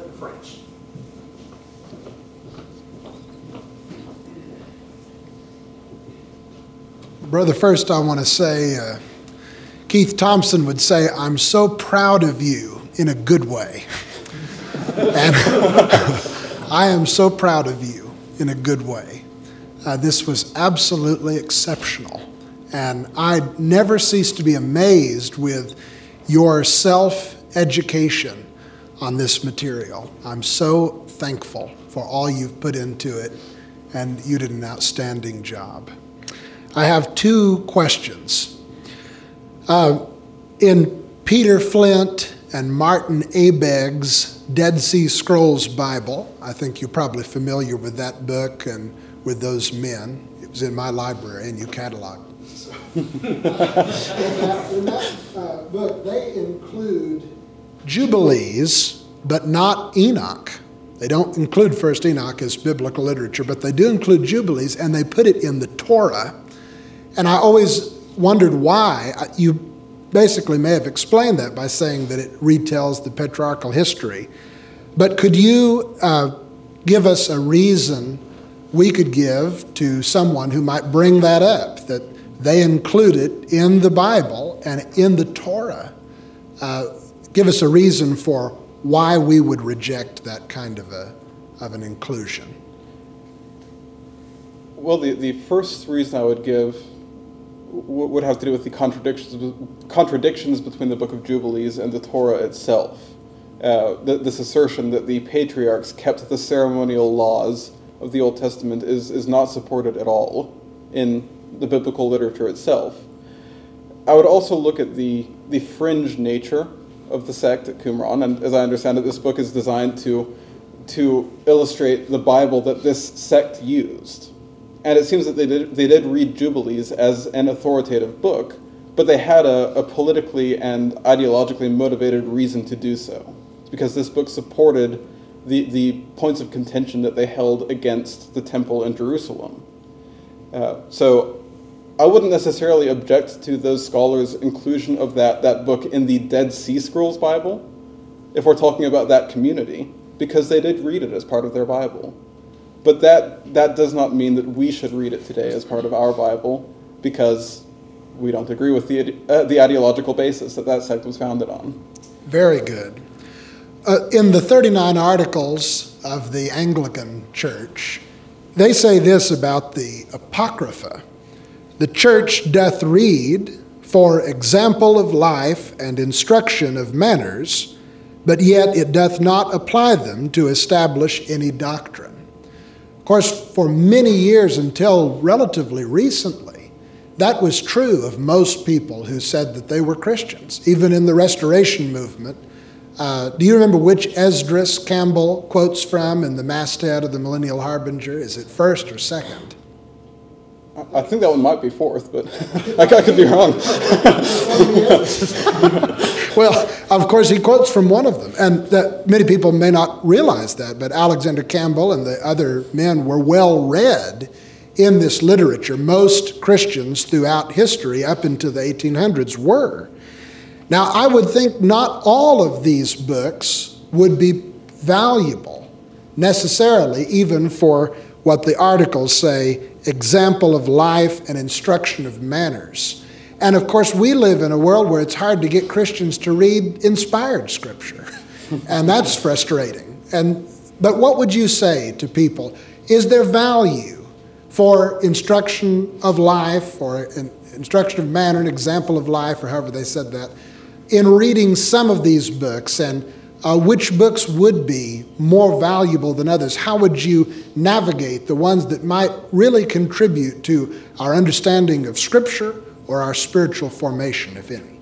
French. Brother, first I want to say, uh, Keith Thompson would say, I'm so proud of you in a good way. and I am so proud of you in a good way. Uh, this was absolutely exceptional. And I never cease to be amazed with your self education on this material. I'm so thankful for all you've put into it, and you did an outstanding job. I have two questions. Uh, in Peter Flint and Martin Abegg's Dead Sea Scrolls Bible, I think you're probably familiar with that book and with those men. It was in my library and you cataloged in that, in that uh, book, they include Jubilees, but not Enoch. They don't include First Enoch as biblical literature, but they do include Jubilees, and they put it in the Torah and I always wondered why. You basically may have explained that by saying that it retells the patriarchal history. But could you uh, give us a reason we could give to someone who might bring that up, that they include it in the Bible and in the Torah? Uh, give us a reason for why we would reject that kind of, a, of an inclusion. Well, the, the first reason I would give would have to do with the contradictions, contradictions between the Book of Jubilees and the Torah itself. Uh, this assertion that the patriarchs kept the ceremonial laws of the Old Testament is, is not supported at all in the biblical literature itself. I would also look at the, the fringe nature of the sect at Qumran, and as I understand it, this book is designed to, to illustrate the Bible that this sect used and it seems that they did, they did read Jubilees as an authoritative book, but they had a, a politically and ideologically motivated reason to do so. Because this book supported the, the points of contention that they held against the temple in Jerusalem. Uh, so I wouldn't necessarily object to those scholars' inclusion of that, that book in the Dead Sea Scrolls Bible, if we're talking about that community, because they did read it as part of their Bible. But that, that does not mean that we should read it today as part of our Bible because we don't agree with the, uh, the ideological basis that that sect was founded on. Very good. Uh, in the 39 articles of the Anglican Church, they say this about the Apocrypha The church doth read for example of life and instruction of manners, but yet it doth not apply them to establish any doctrine. Of course, for many years until relatively recently, that was true of most people who said that they were Christians, even in the Restoration movement. Uh, do you remember which Esdras Campbell quotes from in the masthead of the Millennial Harbinger? Is it first or second? I think that one might be fourth, but I could be wrong. well, of course, he quotes from one of them, and that many people may not realize that, but Alexander Campbell and the other men were well read in this literature. Most Christians throughout history, up into the 1800s, were. Now, I would think not all of these books would be valuable necessarily, even for what the articles say example of life and instruction of manners. And of course, we live in a world where it's hard to get Christians to read inspired scripture. and that's frustrating. And, but what would you say to people? Is there value for instruction of life or instruction of manner, an example of life, or however they said that, in reading some of these books and uh, which books would be more valuable than others? How would you navigate the ones that might really contribute to our understanding of Scripture or our spiritual formation, if any?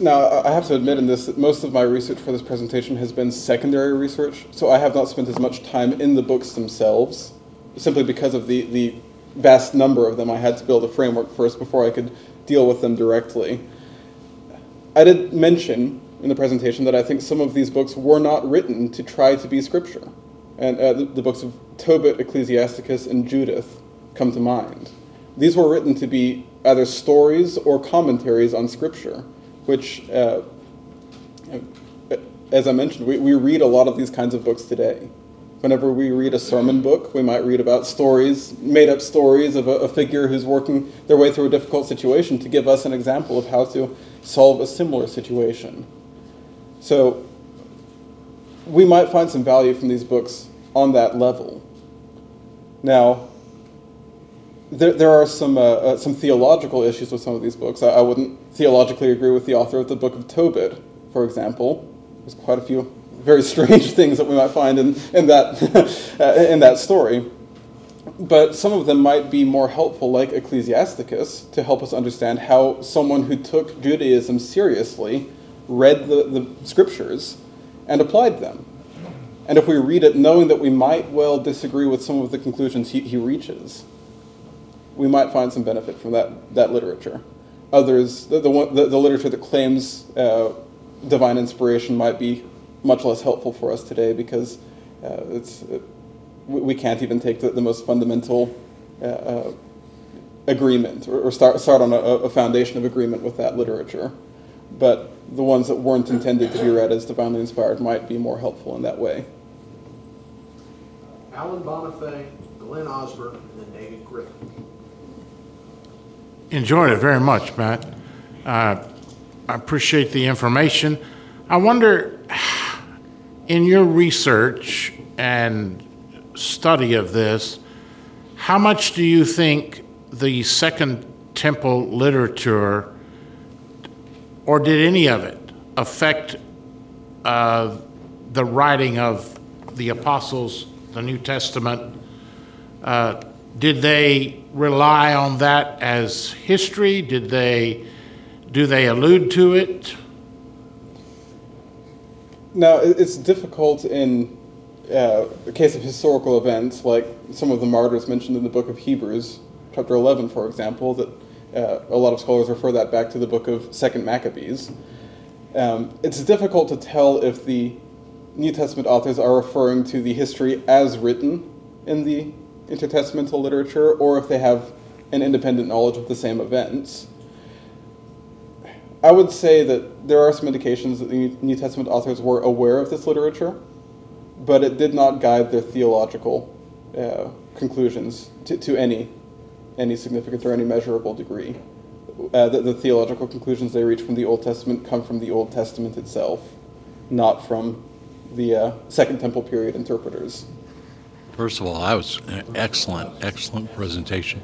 Now, I have to admit in this that most of my research for this presentation has been secondary research, so I have not spent as much time in the books themselves, simply because of the, the vast number of them. I had to build a framework first before I could deal with them directly. I did mention in the presentation that I think some of these books were not written to try to be scripture. And uh, the, the, books of Tobit, Ecclesiasticus, and Judith come to mind. These were written to be either stories or commentaries on scripture, which uh, as I mentioned, we, we read a lot of these kinds of books today. Whenever we read a sermon book, we might read about stories, made up stories of a, a figure who's working their way through a difficult situation to give us an example of how to solve a similar situation. So we might find some value from these books on that level. Now, there, there are some, uh, uh, some theological issues with some of these books. I, I, wouldn't theologically agree with the author of the Book of Tobit, for example. There's quite a few very strange things that we might find in, in, that, uh, in that story. But some of them might be more helpful, like Ecclesiasticus, to help us understand how someone who took Judaism seriously read the, the scriptures and applied them. And if we read it knowing that we might well disagree with some of the conclusions he, he reaches, we might find some benefit from that, that literature. Others, the, the, the, the literature that claims uh, divine inspiration might be much less helpful for us today because uh, it's, uh, we can't even take the, the most fundamental uh, uh, agreement or, or, start, start on a, a foundation of agreement with that literature. But the ones that weren't intended to be read as divinely inspired might be more helpful in that way. Alan Bonifay, Glenn Osborne, and then David Griffin. Enjoyed it very much, Matt. Uh, I appreciate the information. I wonder, in your research and study of this, how much do you think the Second Temple literature, or did any of it, affect uh, the writing of the apostles, the New Testament? Uh, did they rely on that as history? Did they do they allude to it? Now it's difficult in uh, the case of historical events, like some of the martyrs mentioned in the book of Hebrews, chapter 11, for example, that uh, a lot of scholars refer that back to the book of Second Maccabees. Um, it's difficult to tell if the New Testament authors are referring to the history as written in the intertestamental literature or if they have an independent knowledge of the same events. I would say that there are some indications that the New Testament authors were aware of this literature, but it did not guide their theological uh, conclusions to, to, any, any significant or any measurable degree. Uh, the, the, theological conclusions they reach from the Old Testament come from the Old Testament itself, not from the uh, Second Temple period interpreters. First of all, that was an excellent, excellent presentation.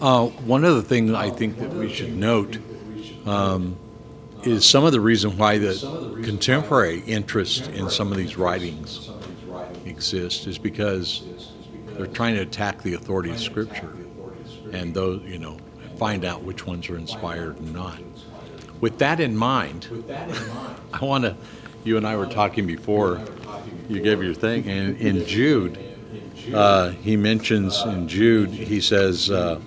Uh, one other thing I think that we should note um, is some of the reason why the contemporary interest in some of these writings exists is because they're trying to attack the authority of Scripture and those, you know, find out which ones are inspired and not. With that in mind, I want to. You and I were talking before you gave your thing, and in Jude uh, he mentions in Jude, he says, uh,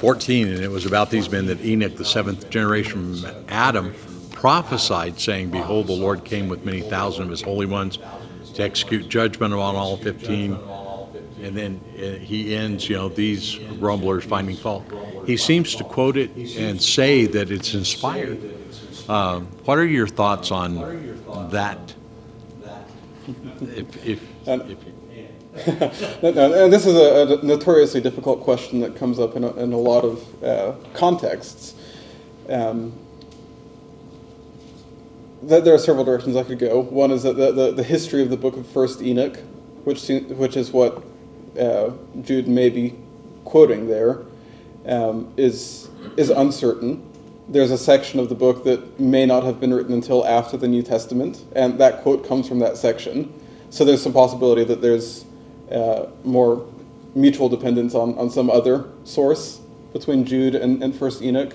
14, and it was about these men that Enoch, the seventh generation from Adam, prophesied, saying, Behold, the Lord came with many thousand of his holy ones to execute judgment on all 15. And then uh, he ends, you know, these grumblers finding fault. He seems to quote it and say that it's inspired. Uh, what are your thoughts on that? If, if, if and this is a, notoriously difficult question that comes up in a, in a lot of uh, contexts. Um, there are several directions I could go. One is that the, the, the history of the book of First Enoch, which which is what uh, Jude may be quoting there, um, is is uncertain. There's a section of the book that may not have been written until after the New Testament, and that quote comes from that section. So there's some possibility that there's uh, more mutual dependence on, on some other source between Jude and, and First Enoch.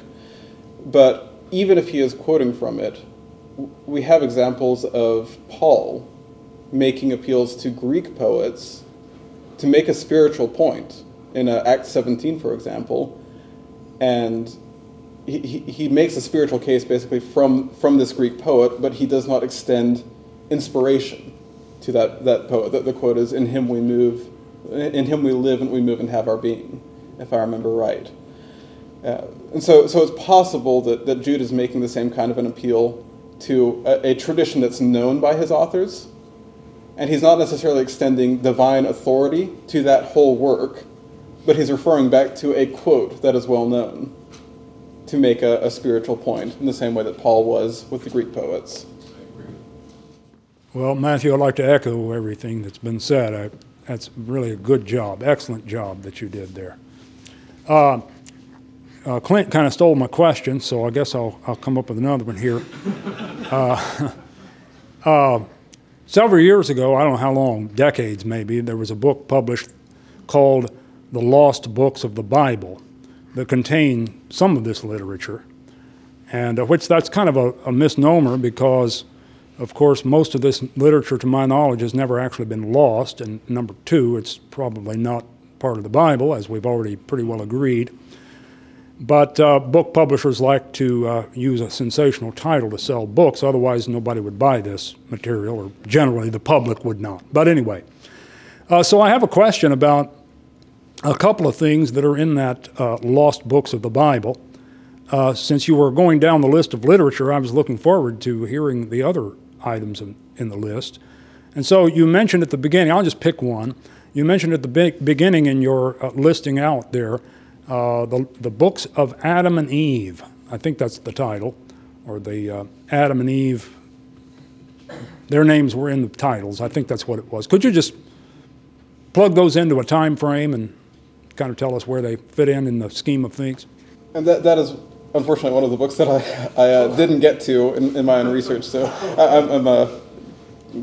But even if he is quoting from it, we have examples of Paul making appeals to Greek poets to make a spiritual point in uh, Acts 17, for example, and he, he, he makes a spiritual case basically from, from this Greek poet, but he does not extend inspiration to that, that poet. The, the quote is, In him we move, in him we live and we move and have our being, if I remember right. Uh, and so, so it's possible that, that Jude is making the same kind of an appeal to a, a tradition that's known by his authors, and he's not necessarily extending divine authority to that whole work, but he's referring back to a quote that is well known to make a, a spiritual point in the same way that Paul was with the Greek poets. Well, Matthew, I'd like to echo everything that's been said. I, that's really a good job, excellent job that you did there. Uh, uh, Clint kind of stole my question, so I guess I'll, I'll come up with another one here. Uh, uh, several years ago, I don't know how long, decades maybe, there was a book published called The Lost Books of the Bible that contained some of this literature, and uh, which that's kind of a, a misnomer because of course, most of this literature, to my knowledge, has never actually been lost. And number two, it's probably not part of the Bible, as we've already pretty well agreed. But uh, book publishers like to uh, use a sensational title to sell books, otherwise, nobody would buy this material, or generally the public would not. But anyway, uh, so I have a question about a couple of things that are in that uh, lost books of the Bible. Uh, since you were going down the list of literature, I was looking forward to hearing the other items in, in the list. And so you mentioned at the beginning, I'll just pick one. You mentioned at the be- beginning in your uh, listing out there uh, the, the books of Adam and Eve. I think that's the title, or the uh, Adam and Eve. Their names were in the titles. I think that's what it was. Could you just plug those into a time frame and kind of tell us where they fit in in the scheme of things? And that, that is unfortunately one of the books that I, I uh, didn't get to in, in my own research. So I, am I'm, uh,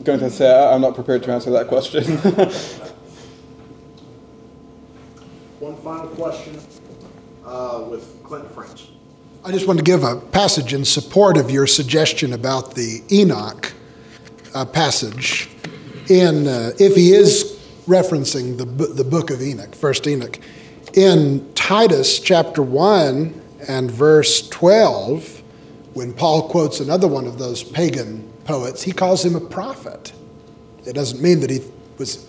going to say I'm not prepared to answer that question. One final question uh, with Clinton French. I just want to give a passage in support of your suggestion about the Enoch uh, passage. In uh, if he is referencing the the book of Enoch, First Enoch, in Titus chapter one and verse twelve, when Paul quotes another one of those pagan poets, he calls him a prophet. It doesn't mean that he was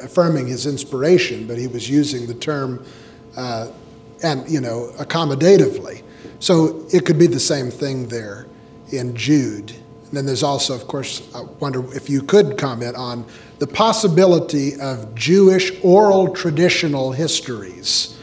affirming his inspiration, but he was using the term, uh, and you know, accommodatively. So it could be the same thing there in Jude. And then there's also, of course, I wonder if you could comment on the possibility of Jewish oral traditional histories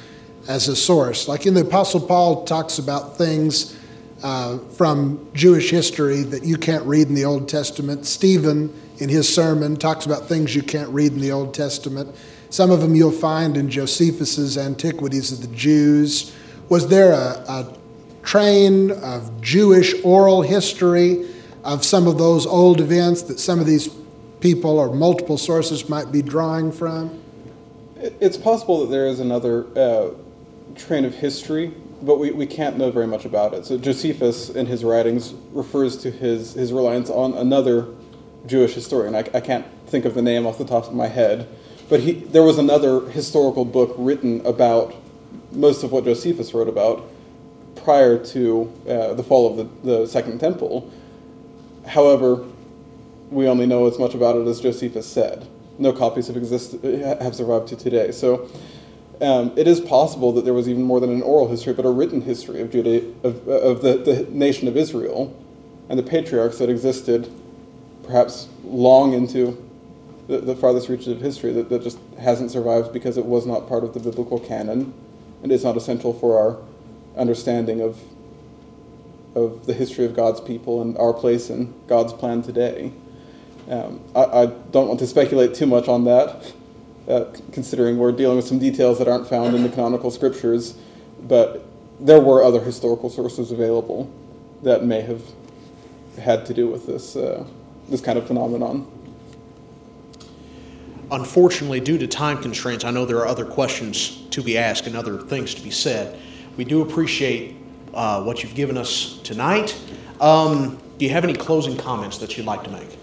as a source. Like in the Apostle Paul talks about things uh, from Jewish history that you can't read in the Old Testament. Stephen, in his sermon, talks about things you can't read in the Old Testament. Some of them you'll find in Josephus's Antiquities of the Jews. Was there a, a train of Jewish oral history of some of those old events that some of these people or multiple sources might be drawing from? It's possible that there is another uh, train of history, but we, we can't know very much about it. So Josephus, in his writings, refers to his, his reliance on another Jewish historian. I, I can't think of the name off the top of my head, but he, there was another historical book written about most of what Josephus wrote about prior to uh, the fall of the, the Second Temple. However, we only know as much about it as Josephus said. No copies have, exist- have survived to today. So um, it is possible that there was even more than an oral history, but a written history of, Judah, of, of the, the nation of Israel and the patriarchs that existed perhaps long into the, the farthest reaches of history that, that just hasn't survived because it was not part of the biblical canon and is not essential for our understanding of, of the history of God's people and our place in God's plan today. Um, I, I, don't want to speculate too much on that, uh, considering we're dealing with some details that aren't found in the canonical scriptures, but there were other historical sources available that may have had to do with this, uh, this kind of phenomenon. Unfortunately, due to time constraints, I know there are other questions to be asked and other things to be said. We do appreciate uh, what you've given us tonight. Um, do you have any closing comments that you'd like to make?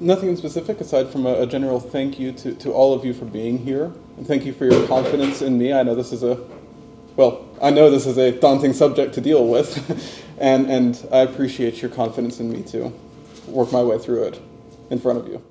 Nothing in specific aside from a, a, general thank you to, to all of you for being here. And thank you for your confidence in me. I know this is a, well, I know this is a daunting subject to deal with. and, and I appreciate your confidence in me to work my way through it in front of you.